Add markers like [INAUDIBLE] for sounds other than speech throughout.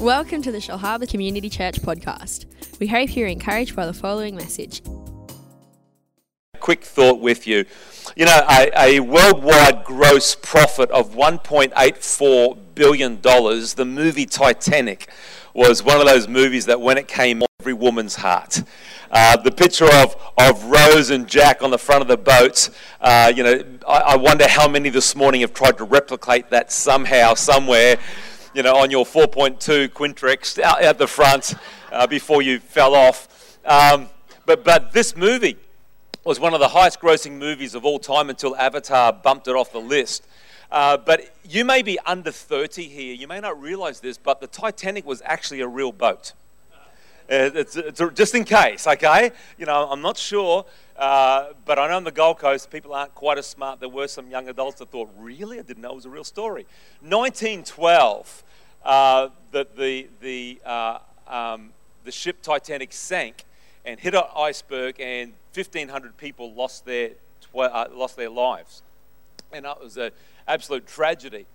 Welcome to the Shellharbour Community Church podcast. We hope you're encouraged by the following message. Quick thought with you. You know, a, a worldwide gross profit of $1.84 billion, the movie Titanic was one of those movies that when it came on, every woman's heart. Uh, the picture of, of Rose and Jack on the front of the boat, uh, you know, I, I wonder how many this morning have tried to replicate that somehow, somewhere you know, on your 4.2 Quintrex out, the front uh, before you fell off. Um, but, but this movie was one of the highest grossing movies of all time until Avatar bumped it off the list. Uh, but you may be under 30 here. You may not realize this, but the Titanic was actually a real boat. Uh, it's, it's, just in case, okay? You know, I'm not sure, uh, but I know on the Gold Coast, people aren't quite as smart. There were some young adults that thought, really? I didn't know it was a real story. 1912, uh, the, the, the, uh, um, the ship Titanic sank and hit an iceberg, and 1,500 people lost their, uh, lost their lives. And that was an absolute tragedy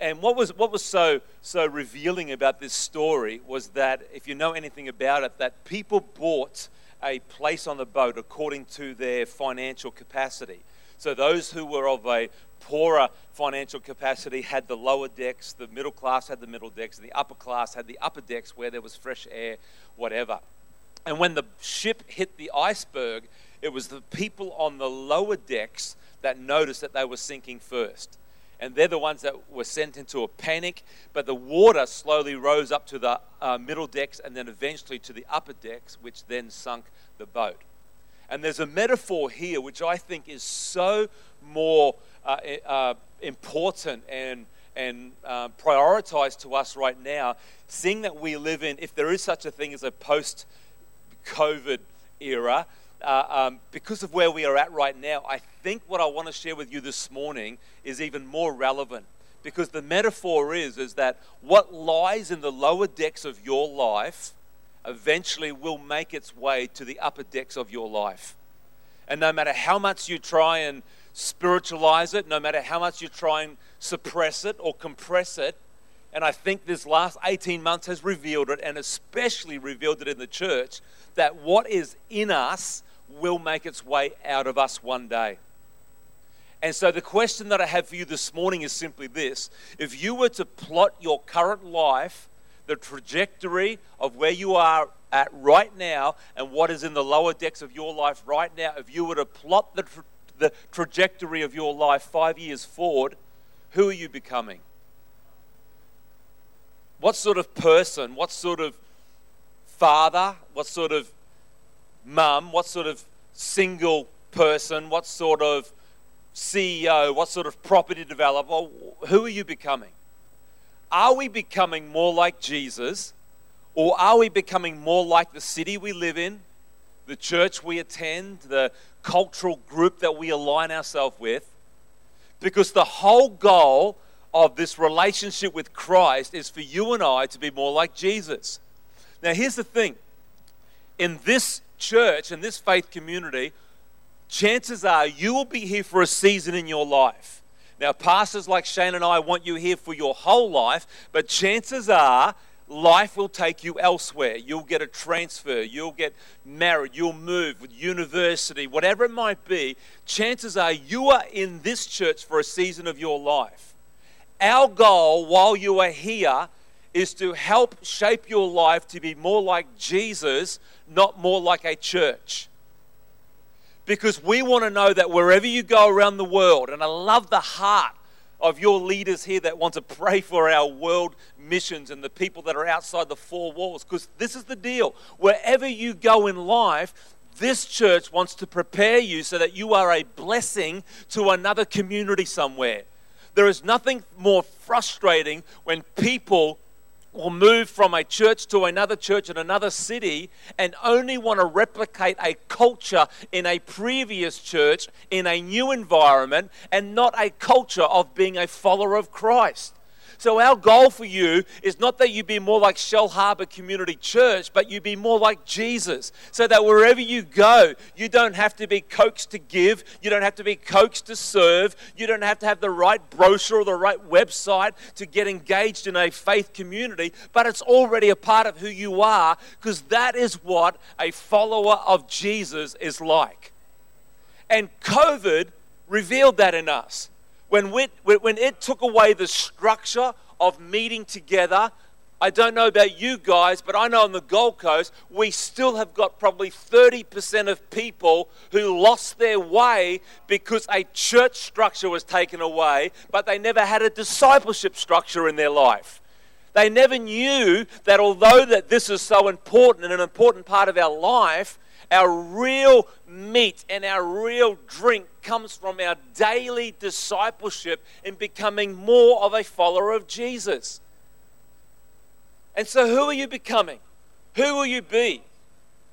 and what was, what was so, so revealing about this story was that, if you know anything about it, that people bought a place on the boat according to their financial capacity. So those who were of a poorer financial capacity had the lower decks, the middle class had the middle decks, and the upper class had the upper decks where there was fresh air, whatever. And when the ship hit the iceberg, it was the people on the lower decks that noticed that they were sinking first and they're the ones that were sent into a panic. But the water slowly rose up to the uh, middle decks and then eventually to the upper decks, which then sunk the boat. And there's a metaphor here which I think is so more uh, uh, important and and uh, prioritized to us right now, seeing that we live in, if there is such a thing as a post COVID era, uh, um, because of where we are at right now, I think what I want to share with you this morning is even more relevant. Because the metaphor is, is that what lies in the lower decks of your life eventually will make its way to the upper decks of your life. And no matter how much you try and spiritualize it, no matter how much you try and suppress it or compress it, and I think this last 18 months has revealed it, and especially revealed it in the church, that what is in us will make its way out of us one day. And so, the question that I have for you this morning is simply this if you were to plot your current life, the trajectory of where you are at right now, and what is in the lower decks of your life right now, if you were to plot the, tra- the trajectory of your life five years forward, who are you becoming? What sort of person, what sort of father, what sort of mum, what sort of single person, what sort of CEO, what sort of property developer, who are you becoming? Are we becoming more like Jesus or are we becoming more like the city we live in, the church we attend, the cultural group that we align ourselves with? Because the whole goal of this relationship with Christ is for you and I to be more like Jesus. Now, here's the thing in this church and this faith community, chances are you will be here for a season in your life. Now, pastors like Shane and I want you here for your whole life, but chances are life will take you elsewhere. You'll get a transfer, you'll get married, you'll move with university, whatever it might be. Chances are you are in this church for a season of your life. Our goal while you are here is to help shape your life to be more like Jesus, not more like a church. Because we want to know that wherever you go around the world, and I love the heart of your leaders here that want to pray for our world missions and the people that are outside the four walls. Because this is the deal. Wherever you go in life, this church wants to prepare you so that you are a blessing to another community somewhere. There is nothing more frustrating when people will move from a church to another church in another city and only want to replicate a culture in a previous church in a new environment and not a culture of being a follower of Christ. So, our goal for you is not that you be more like Shellharbour Community Church, but you be more like Jesus. So that wherever you go, you don't have to be coaxed to give, you don't have to be coaxed to serve, you don't have to have the right brochure or the right website to get engaged in a faith community, but it's already a part of who you are because that is what a follower of Jesus is like. And COVID revealed that in us. When, when it took away the structure of meeting together, I don't know about you guys, but I know on the Gold Coast, we still have got probably 30% of people who lost their way because a church structure was taken away, but they never had a discipleship structure in their life. They never knew that although that this is so important and an important part of our life, our real meat and our real drink comes from our daily discipleship in becoming more of a follower of Jesus. And so, who are you becoming? Who will you be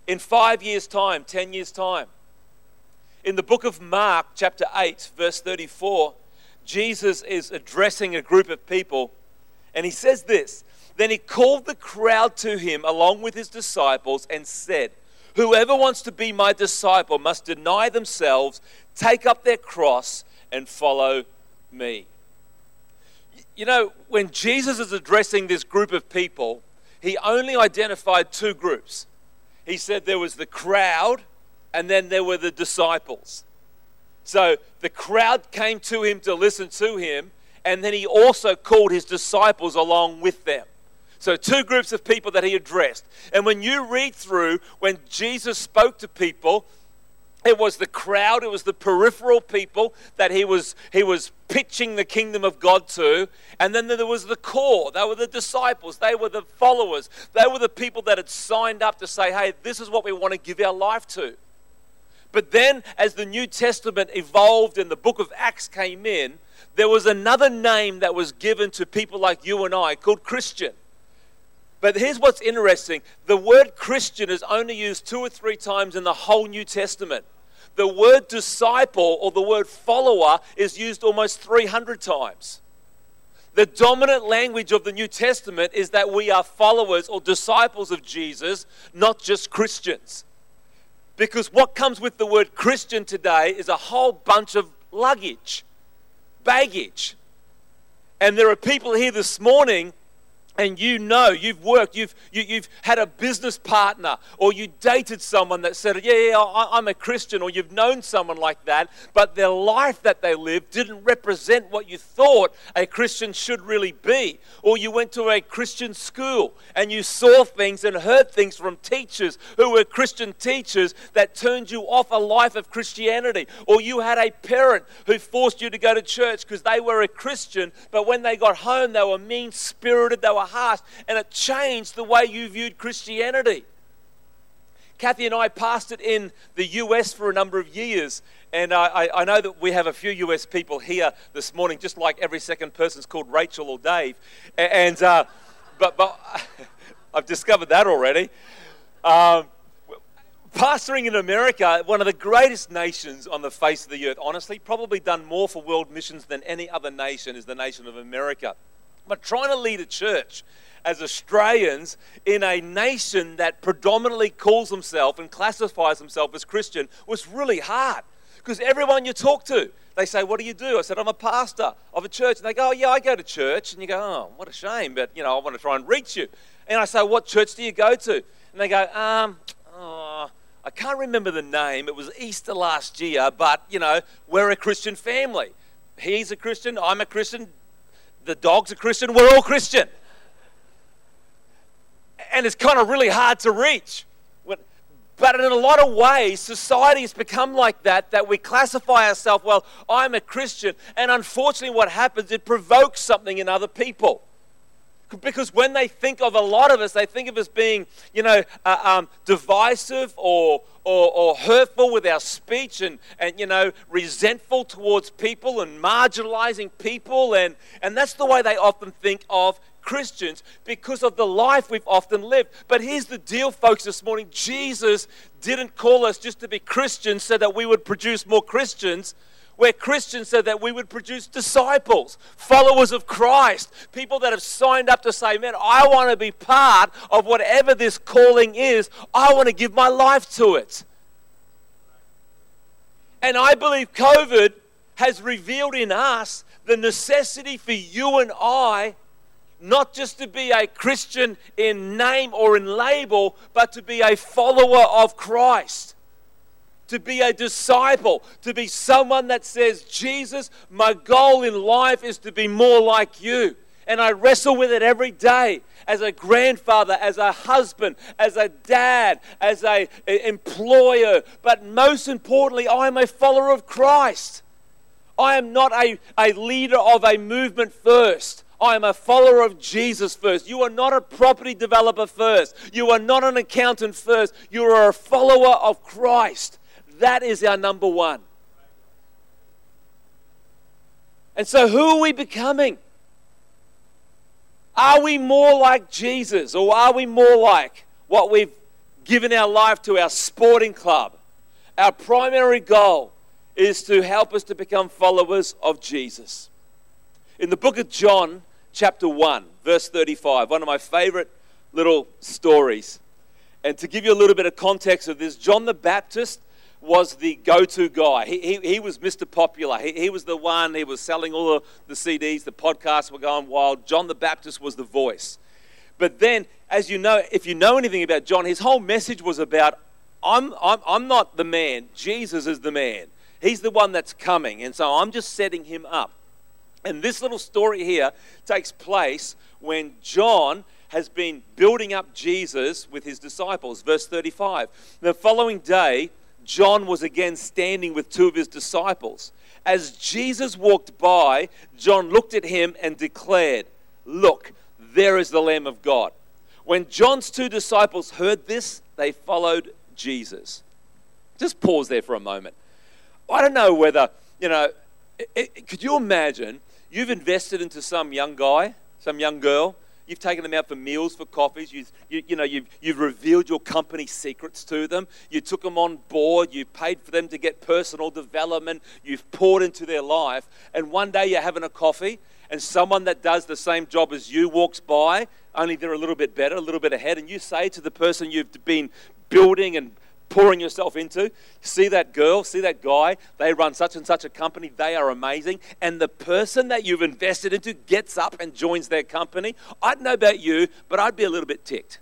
in five years' time, ten years' time? In the book of Mark, chapter 8, verse 34, Jesus is addressing a group of people, and he says this Then he called the crowd to him along with his disciples and said, Whoever wants to be my disciple must deny themselves, take up their cross, and follow me. You know, when Jesus is addressing this group of people, he only identified two groups. He said there was the crowd, and then there were the disciples. So the crowd came to him to listen to him, and then he also called his disciples along with them. So, two groups of people that he addressed. And when you read through, when Jesus spoke to people, it was the crowd, it was the peripheral people that he was, he was pitching the kingdom of God to. And then there was the core. They were the disciples, they were the followers, they were the people that had signed up to say, hey, this is what we want to give our life to. But then, as the New Testament evolved and the book of Acts came in, there was another name that was given to people like you and I called Christian. But here's what's interesting the word Christian is only used two or three times in the whole New Testament. The word disciple or the word follower is used almost 300 times. The dominant language of the New Testament is that we are followers or disciples of Jesus, not just Christians. Because what comes with the word Christian today is a whole bunch of luggage, baggage. And there are people here this morning and you know you've worked you've you, have you have had a business partner or you dated someone that said yeah, yeah I, i'm a christian or you've known someone like that but their life that they lived didn't represent what you thought a christian should really be. Or you went to a christian school and you saw things and heard things from teachers who were christian teachers that turned you off a life of christianity. Or you had a parent who forced you to go to church because they were a christian but when they got home they were mean spirited they were heart, and it changed the way you viewed Christianity. Kathy and I pastored in the US for a number of years, and I, I, know that we have a few US people here this morning, just like every second person's called Rachel or Dave. And, uh, but, but [LAUGHS] I've discovered that already. Um, pastoring in America, one of the greatest nations on the face of the earth, honestly, probably done more for world missions than any other nation, is the nation of America. But trying to lead a church as Australians in a nation that predominantly calls himself and classifies himself as Christian was really hard. Because everyone you talk to, they say, What do you do? I said, I'm a pastor of a church. And they go, oh, Yeah, I go to church. And you go, Oh, what a shame, but you know, I want to try and reach you. And I say, What church do you go to? And they go, Um, oh, I can't remember the name. It was Easter last year, but you know, we're a Christian family. He's a Christian, I'm a Christian, the dog's a Christian, we're all Christian. And it's kind of really hard to reach. But in a lot of ways, society has become like that, that we classify ourselves, well, I'm a Christian. And unfortunately, what happens, it provokes something in other people because when they think of a lot of us, they think of us being, you know, uh, um, divisive or, or, or, hurtful with our speech and, and, you know, resentful towards people and marginalizing people. And, and that's the way they often think of Christians because of the life we've often lived. But here's the deal, folks, this morning Jesus didn't call us just to be Christians so that we would produce more Christians. We're Christians so that we would produce disciples, followers of Christ, people that have signed up to say, Man, I want to be part of whatever this calling is. I want to give my life to it. And I believe COVID has revealed in us the necessity for you and I not just to be a Christian in name or in label, but to be a follower of Christ to be a disciple, to be someone that says, Jesus, my goal in life is to be more like you. And I wrestle with it every day as a grandfather, as a husband, as a dad, as a, employer. But most importantly, I am a follower of Christ. I am not a, a leader of a movement first. I am a follower of Jesus first. You are not a property developer first. You are not an accountant first. You are a follower of Christ. That is our number one. And so, who are we becoming? Are we more like Jesus or are we more like what we've given our life to, our sporting club? Our primary goal is to help us to become followers of Jesus. In the book of John, chapter 1, verse 35, one of my favorite little stories. And to give you a little bit of context of this, John the Baptist was the go to guy. He, he, he, was Mr. Popular. He, he was the one, he was selling all the, the CDs, the podcasts were going wild. John the Baptist was the voice. But then, as you know, if you know anything about John, his whole message was about I'm, I'm, I'm not the man, Jesus is the man. He's the one that's coming. And so I'm just setting him up. And this little story here takes place when John has been building up Jesus with his disciples. Verse 35. The following day, John was again standing with two of his disciples. As Jesus walked by, John looked at him and declared, Look, there is the Lamb of God. When John's two disciples heard this, they followed Jesus. Just pause there for a moment. I don't know whether, you know, it, it, could you imagine you've invested into some young guy, some young girl, You've taken them out for meals, for coffees. You've, you, you know, you've, you've revealed your company secrets to them. You took them on board. You paid for them to get personal development. You've poured into their life. And one day you're having a coffee, and someone that does the same job as you walks by, only they're a little bit better, a little bit ahead, and you say to the person you've been building and pouring yourself into. See that girl, see that guy, they run such and such a company, they are amazing. And the person that you've invested into gets up and joins their company. I don't know about you, but I'd be a little bit ticked.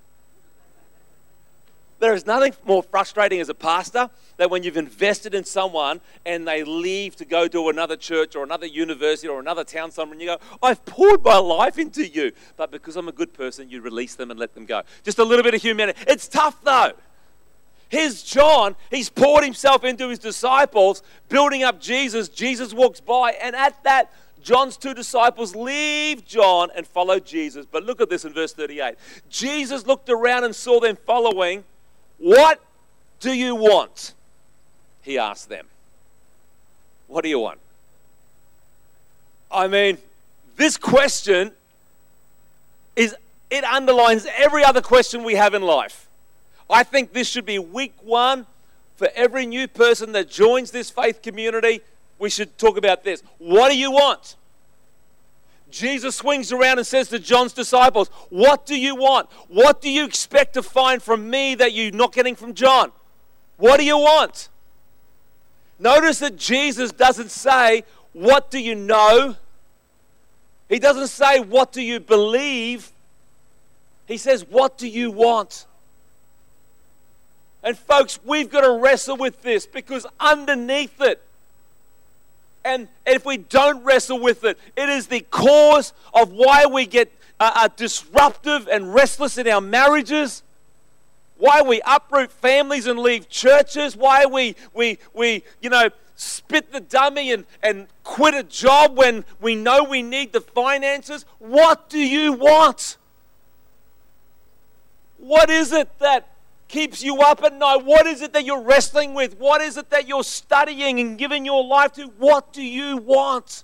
There is nothing more frustrating as a pastor than when you've invested in someone and they leave to go to another church or another university or another town somewhere and you go, I've poured my life into you. But because I'm a good person, you release them and let them go. Just a little bit of humanity. It's tough though. Here's John. He's poured himself into his disciples, building up Jesus. Jesus walks by, and at that, John's two disciples leave John and follow Jesus. But look at this in verse 38. Jesus looked around and saw them following. What do you want? He asked them. What do you want? I mean, this question is it underlines every other question we have in life. I think this should be week one for every new person that joins this faith community. We should talk about this. What do you want? Jesus swings around and says to John's disciples, What do you want? What do you expect to find from me that you're not getting from John? What do you want? Notice that Jesus doesn't say, What do you know? He doesn't say, What do you believe? He says, What do you want? And folks, we've got to wrestle with this because underneath it, and if we don't wrestle with it, it is the cause of why we get uh, uh, disruptive and restless in our marriages, why we uproot families and leave churches, why we, we, we you know, spit the dummy and, and quit a job when we know we need the finances. What do you want? What is it that keeps you up at night? What is it that you're wrestling with? What is it that you're studying and giving your life to? What do you want?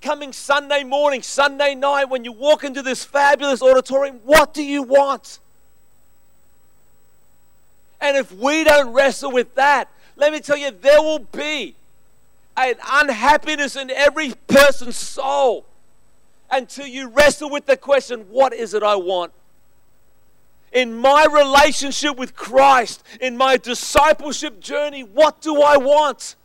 Coming Sunday morning, Sunday night, when you walk into this fabulous auditorium, what do you want? And if we don't wrestle with that, let me tell you, there will be an unhappiness in every person's soul until you wrestle with the question what is it I want? In my relationship with Christ, in my discipleship journey, what do I want?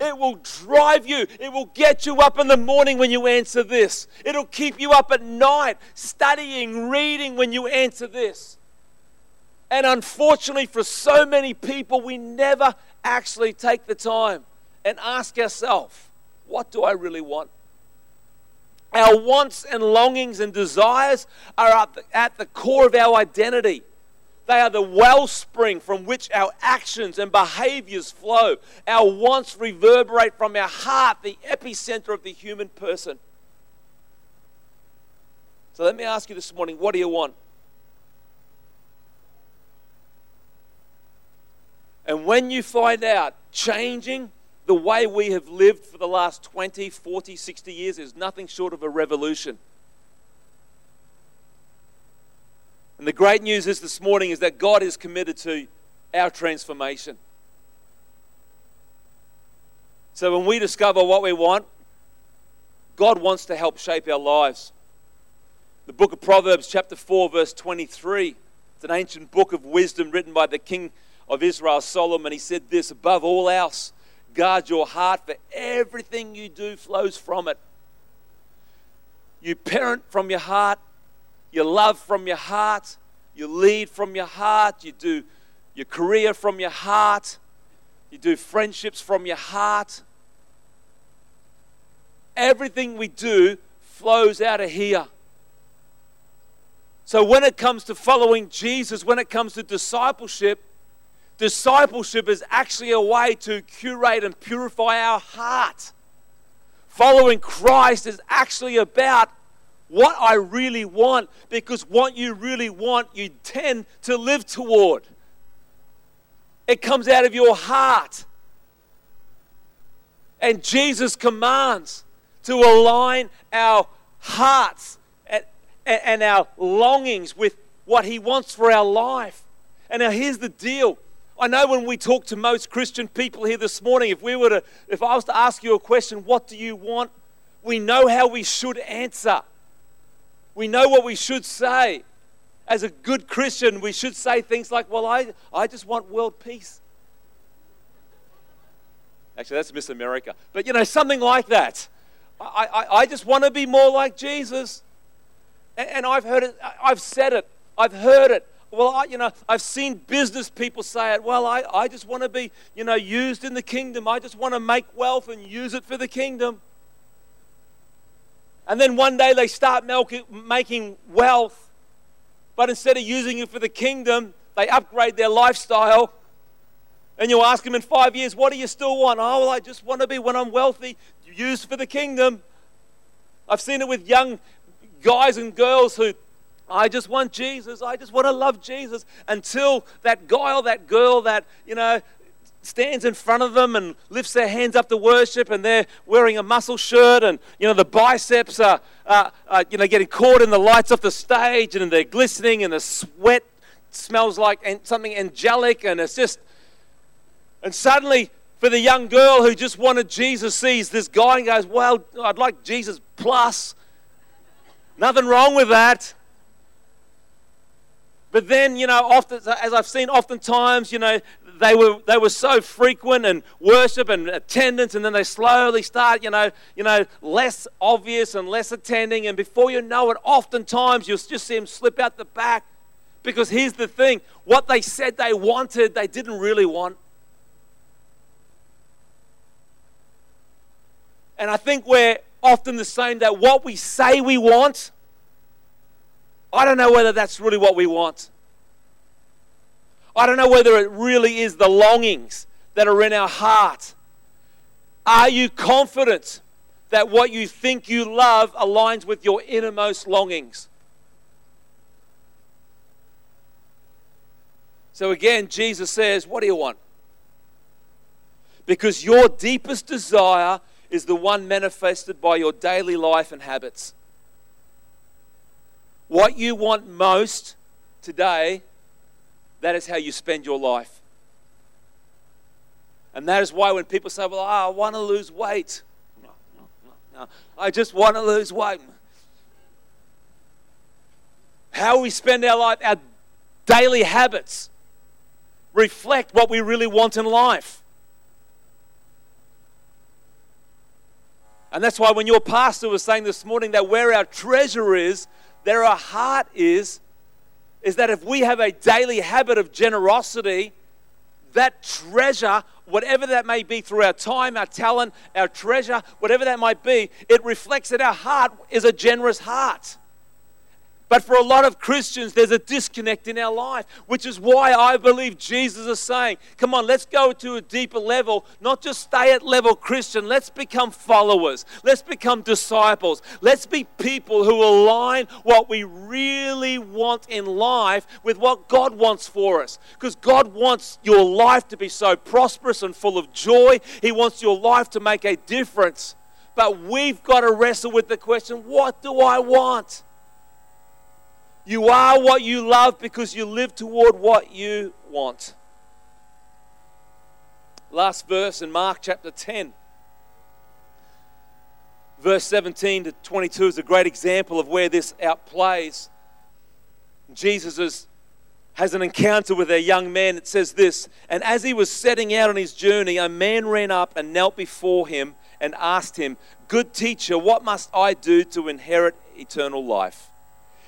It will drive you. It will get you up in the morning when you answer this. It'll keep you up at night studying, reading when you answer this. And unfortunately, for so many people, we never actually take the time and ask ourselves, what do I really want? Our wants and longings and desires are at the, core of our identity. They are the wellspring from which our actions and behaviors flow. Our wants reverberate from our heart, the epicenter of the human person. So let me ask you this morning what do you want? And when you find out changing the way we have lived for the last 20, 40, 60 years is nothing short of a revolution. And the great news is this morning is that God is committed to our transformation. So when we discover what we want, God wants to help shape our lives. The book of Proverbs, chapter 4, verse 23, it's an ancient book of wisdom written by the king of Israel, Solomon. And he said this above all else, guard your heart, for everything you do flows from it. You parent from your heart, you love from your heart, you lead from your heart, you do your career from your heart, you do friendships from your heart. Everything we do flows out of here. So, when it comes to following Jesus, when it comes to discipleship, discipleship is actually a way to curate and purify our heart. Following Christ is actually about what I really want because what you really want, you tend to live toward. It comes out of your heart. And Jesus commands to align our hearts and, and our longings with what He wants for our life. And now here's the deal. I know when we talk to most Christian people here this morning, if we were to, if I was to ask you a question, what do you want? We know how we should answer. We know what we should say. As a good Christian, we should say things like, Well, I, I just want world peace. Actually, that's Miss America. But, you know, something like that. I, I, I just want to be more like Jesus. And, and I've heard it, I've said it, I've heard it. Well, I, you know, I've seen business people say it. Well, I, I just want to be, you know, used in the kingdom. I just want to make wealth and use it for the kingdom. And then one day they start making wealth, but instead of using it for the kingdom, they upgrade their lifestyle. And you ask them in five years, what do you still want? Oh, well, I just want to be, when I'm wealthy, used for the kingdom. I've seen it with young guys and girls who, I just want Jesus. I just want to love Jesus until that guy or that girl that, you know, stands in front of them and lifts their hands up to worship and they're wearing a muscle shirt and you know the biceps are, uh, uh, you know getting caught in the lights off the stage and they're glistening and the sweat smells like something angelic and it's just and suddenly for the young girl who just wanted jesus sees this guy and goes well i'd like jesus plus nothing wrong with that but then, you know, often, as I've seen oftentimes, you know, they were, they were so frequent and worship and attendance, and then they slowly start, you know, you know, less obvious and less attending. And before you know it, oftentimes you'll just see them slip out the back. Because here's the thing what they said they wanted, they didn't really want. And I think we're often the same that what we say we want, I don't know whether that's really what we want. I don't know whether it really is the longings that are in our heart. Are you confident that what you think you love aligns with your innermost longings? So again, Jesus says, What do you want? Because your deepest desire is the one manifested by your daily life and habits. What you want most today that is how you spend your life. And that is why when people say, Well, I want to lose weight, no, no, no. I just want to lose weight. How we spend our life, our daily habits reflect what we really want in life. And that's why when your pastor was saying this morning that where our treasure is, there our heart is, is that if we have a daily habit of generosity, that treasure, whatever that may be through our time, our talent, our treasure, whatever that might be, it reflects that our heart is a generous heart. But for a lot of Christians, there's a disconnect in our life, which is why I believe Jesus is saying, come on, let's go to a deeper level, not just stay at level Christian. Let's become followers. Let's become disciples. Let's be people who align what we really want in life with what God wants for us. Because God wants your life to be so prosperous and full of joy, He wants your life to make a difference. But we've got to wrestle with the question what do I want? You are what you love because you live toward what you want. Last verse in Mark chapter 10. Verse 17 to 22 is a great example of where this outplays. Jesus is, has an encounter with a young man. It says this And as he was setting out on his journey, a man ran up and knelt before him and asked him, Good teacher, what must I do to inherit eternal life?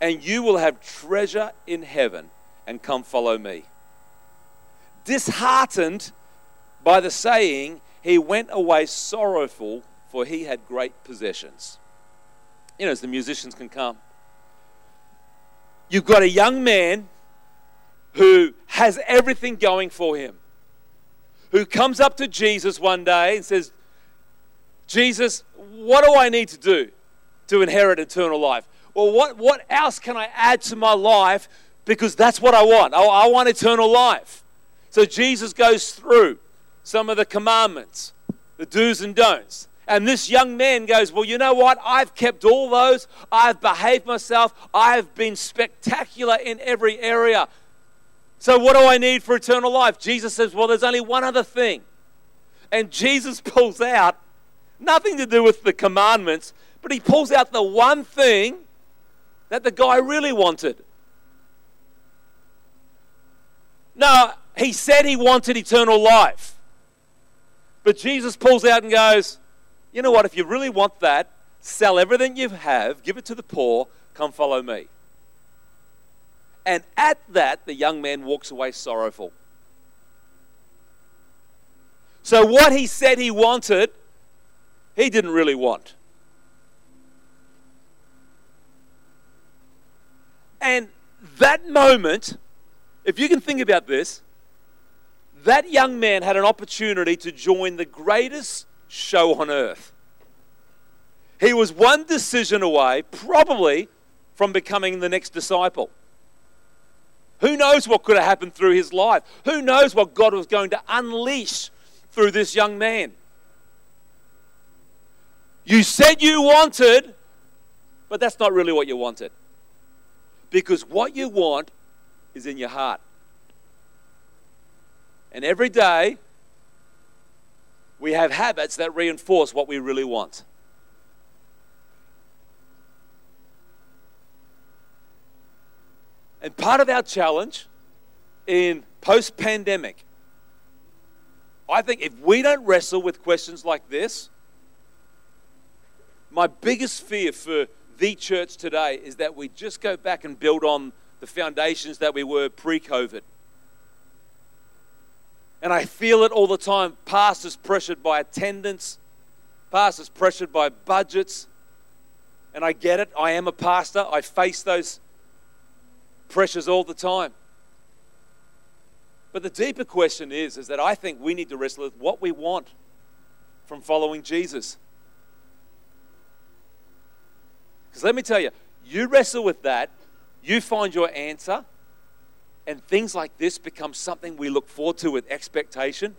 and you will have treasure in heaven, and come follow me. Disheartened by the saying, he went away sorrowful, for he had great possessions. You know, as the musicians can come. You've got a young man who has everything going for him, who comes up to Jesus one day and says, Jesus, what do I need to do to inherit eternal life? Well, what, what else can I add to my life? Because that's what I want. I, I want eternal life. So Jesus goes through some of the commandments, the do's and don'ts. And this young man goes, Well, you know what? I've kept all those. I've behaved myself. I've been spectacular in every area. So, what do I need for eternal life? Jesus says, Well, there's only one other thing. And Jesus [LAUGHS] pulls out nothing to do with the commandments, but he pulls out the one thing that the guy really wanted. No, he said he wanted eternal life. But Jesus pulls out and goes, You know what? If you really want that, sell everything you have, give it to the poor, come follow me. And at that, the young man walks away sorrowful. So, what he said he wanted, he didn't really want. And that moment, if you can think about this, that young man had an opportunity to join the greatest show on earth. He was one decision away, probably, from becoming the next disciple. Who knows what could have happened through his life? Who knows what God was going to unleash through this young man? You said you wanted, but that's not really what you wanted. Because what you want is in your heart. And every day, we have habits that reinforce what we really want. And part of our challenge in post pandemic, I think if we don't wrestle with questions like this, my biggest fear for the church today is that we just go back and build on the foundations that we were pre COVID. And I feel it all the time. Pastors pressured by attendance, pastors pressured by budgets. And I get it. I am a pastor. I face those pressures all the time. But the deeper question is, is that I think we need to wrestle with what we want. from following Jesus? Because let me tell you, you wrestle with that, you find your answer, and things like this become something we look forward to with expectation.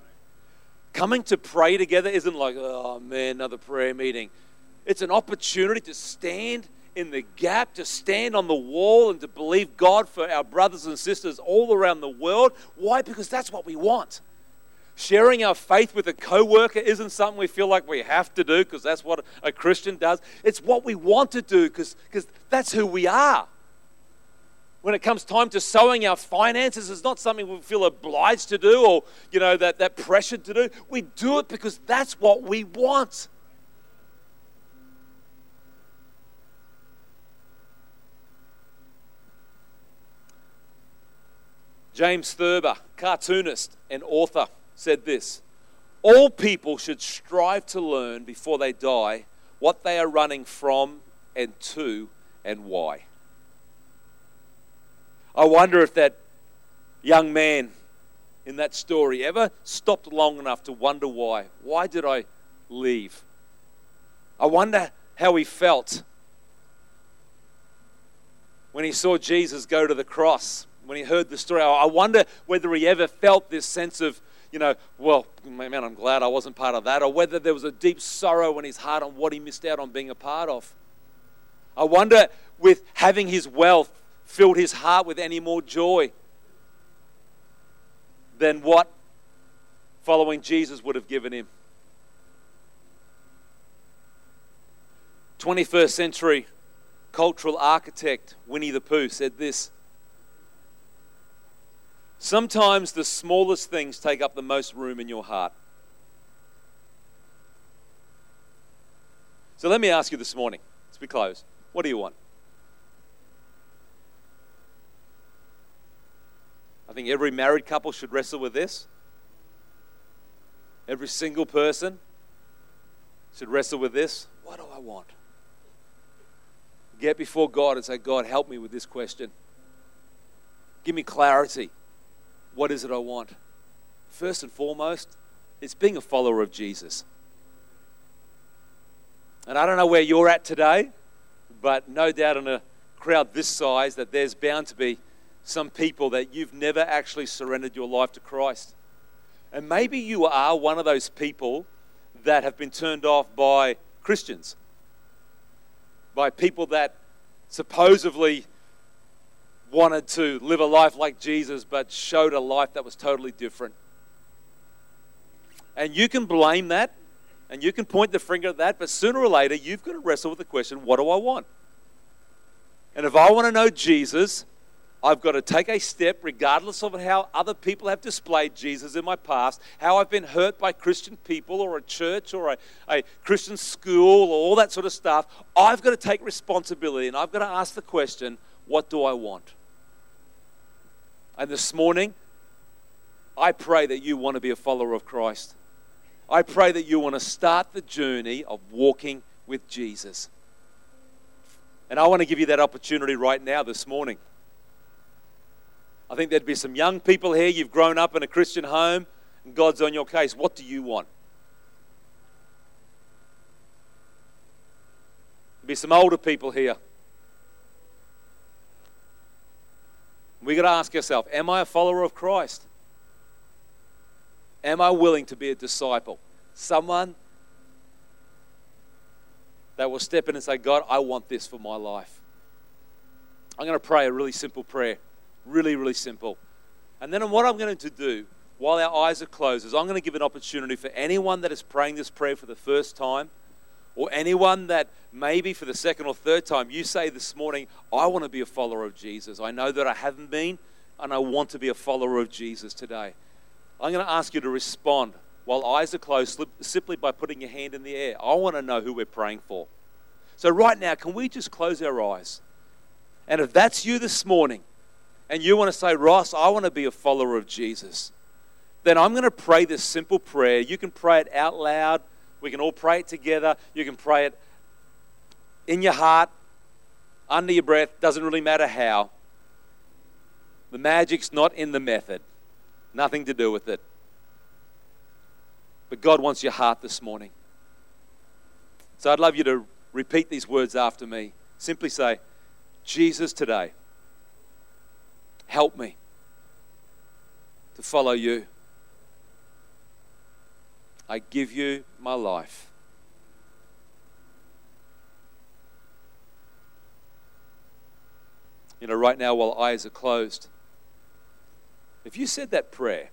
Coming to pray together isn't like, oh man, another prayer meeting. It's an opportunity to stand in the gap, to stand on the wall and to believe God for our brothers and sisters all around the world. Why? Because that's what we want. Sharing our faith with a coworker isn't something we feel like we have to do because that's what a Christian does. It's what we want to do because that's who we are. When it comes time to sowing our finances, it's not something we feel obliged to do or, you know, that, that pressure to do. We do it because that's what we want. James Thurber, cartoonist and author, said this All people should strive to learn before they die what they are running from and to and why. I wonder if that young man in that story ever stopped long enough to wonder why. Why did I leave? I wonder how he felt when he saw Jesus go to the cross when he heard the story. I wonder whether he ever felt this sense of, you know, well, man, I'm glad I wasn't part of that, or whether there was a deep sorrow in his heart on what he missed out on being a part of. I wonder with having his wealth filled his heart with any more joy than what following Jesus would have given him. 21st century cultural architect Winnie the Pooh said this Sometimes the smallest things take up the most room in your heart. So let me ask you this morning, as we close, what do you want? I think every married couple should wrestle with this. Every single person should wrestle with this. What do I want? Get before God and say, God, help me with this question. Give me clarity. What is it I want? First and foremost, it's being a follower of Jesus. And I don't know where you're at today, but no doubt in a crowd this size that there's bound to be some people that you've never actually surrendered your life to Christ. And maybe you are one of those people that have been turned off by Christians, by people that supposedly wanted to live a life like Jesus, but showed a life that was totally different. And you can blame that and you can point the finger at that, but sooner or later, you've got to wrestle with the question what do I want? And if I want to know Jesus, I've got to take a step, regardless of how other people have displayed Jesus in my past, how I've been hurt by Christian people or a church or a, a Christian school or all that sort of stuff. I've got to take responsibility and I've got to ask the question what do I want? And this morning, I pray that you want to be a follower of Christ. I pray that you want to start the journey of walking with Jesus. And I want to give you that opportunity right now this morning. I think there'd be some young people here. You've grown up in a Christian home, and God's on your case. What do you want? There'd be some older people here. We got to ask ourselves Am I a follower of Christ? Am I willing to be a disciple? Someone that will step in and say, God, I want this for my life. I'm going to pray a really simple prayer. Really, really simple. And then what I'm going to do while our eyes are closed is I'm going to give an opportunity for anyone that is praying this prayer for the first time or anyone that maybe for the second or third time you say this morning, I want to be a follower of Jesus. I know that I haven't been, and I want to be a follower of Jesus today. I'm going to ask you to respond while eyes are closed simply by putting your hand in the air. I want to know who we're praying for. So, right now, can we just close our eyes? And if that's you this morning, and you want to say, Ross, I want to be a follower of Jesus, then I'm going to pray this simple prayer. You can pray it out loud we can all pray it together. You can pray it in your heart, under your breath, doesn't really matter how. The magic's not in the method, nothing to do with it. But God wants your heart this morning. So I'd love you to repeat these words after me. Simply say, Jesus, today, help me to follow you. I give you my life. You know, right now, while eyes are closed, if you said that prayer,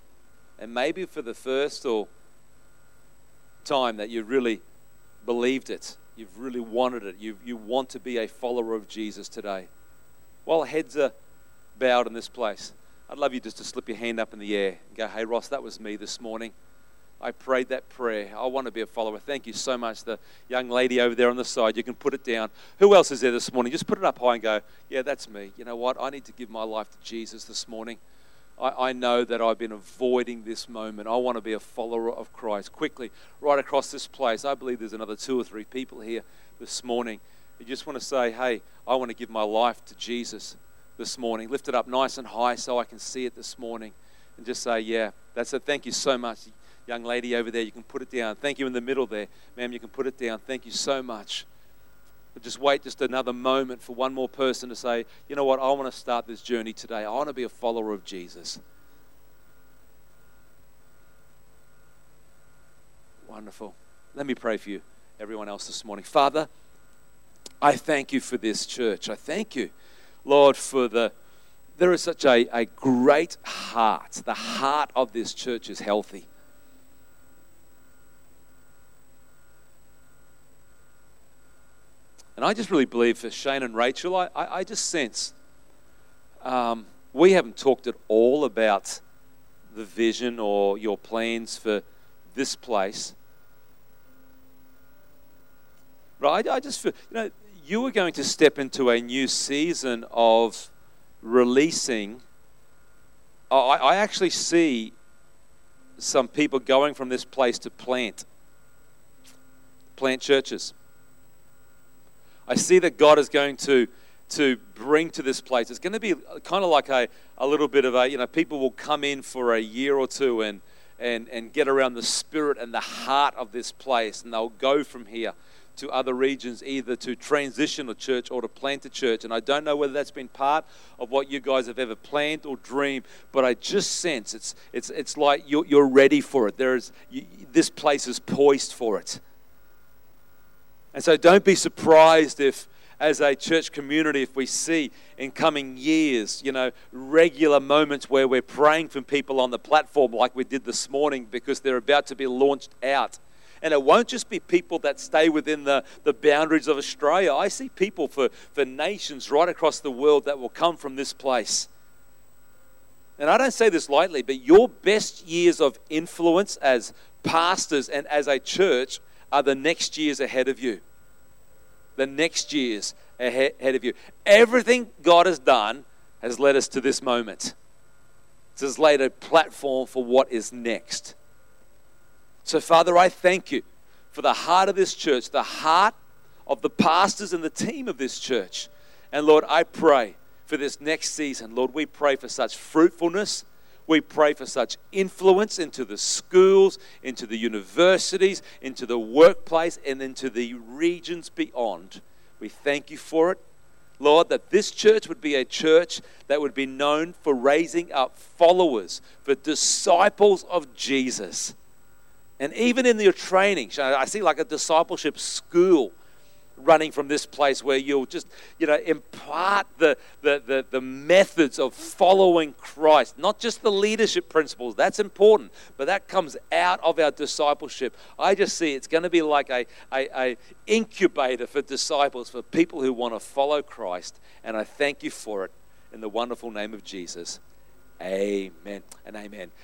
and maybe for the first or time that you really believed it, you've really wanted it, you, you want to be a follower of Jesus today, while heads are bowed in this place, I'd love you just to slip your hand up in the air and go, Hey, Ross, that was me this morning. I prayed that prayer. I want to be a follower. Thank you so much. The young lady over there on the side, you can put it down. Who else is there this morning? Just put it up high and go, Yeah, that's me. You know what? I need to give my life to Jesus this morning. I, I know that I've been avoiding this moment. I want to be a follower of Christ. Quickly, right across this place, I believe there's another two or three people here this morning. You just want to say, Hey, I want to give my life to Jesus this morning. Lift it up nice and high so I can see it this morning. And just say, Yeah, that's it. Thank you so much young lady over there, you can put it down. Thank you in the middle there, ma'am, you can put it down. Thank you so much. But just wait just another moment for one more person to say, you know what, I want to start this journey today. I want to be a follower of Jesus. Wonderful. Let me pray for you, everyone else this morning. Father, I thank you for this church. I thank you, Lord, for the there is such a, a great heart. The heart of this church is healthy. And I just really believe for Shane and Rachel, I, I, I just sense um, we haven't talked at all about the vision or your plans for this place. Right? I just feel, you know, you are going to step into a new season of releasing. I, I actually see some people going from this place to plant, plant churches. I see that God is going to to bring to this place. It's going to be kind of like a, a little bit of a, you know, people will come in for a year or two and, and, and get around the spirit and the heart of this place, and they'll go from here to other regions either to transition a church or to plant a church. And I don't know whether that's been part of what you guys have ever planned or dreamed, but I just sense it's, it's, it's like you're, you're ready for it. There is, you, this place is poised for it. And so don't be surprised if, as a church community, if we see in coming years, you know, regular moments where we're praying for people on the platform like we did this morning because they're about to be launched out. And it won't just be people that stay within the, the boundaries of Australia. I see people for, for nations right across the world that will come from this place. And I don't say this lightly, but your best years of influence as pastors and as a church are the next years ahead of you. The next years ahead of you. Everything God has done has led us to this moment. This has laid a platform for what is next. So, Father, I thank you for the heart of this church, the heart of the pastors and the team of this church. And Lord, I pray for this next season. Lord, we pray for such fruitfulness we pray for such influence into the schools, into the universities, into the workplace, and into the regions beyond. We thank you for it. Lord, that this church would be a church that would be known for raising up followers, for disciples of Jesus. And even in your training, I see like a discipleship school running from this place where you'll just, you know, impart the, the, the, the, methods of following Christ, not just the leadership principles. That's important, but that comes out of our discipleship. I just see it's going to be like a, a, a incubator for disciples, for people who want to follow Christ. And I thank you for it in the wonderful name of Jesus. Amen and amen.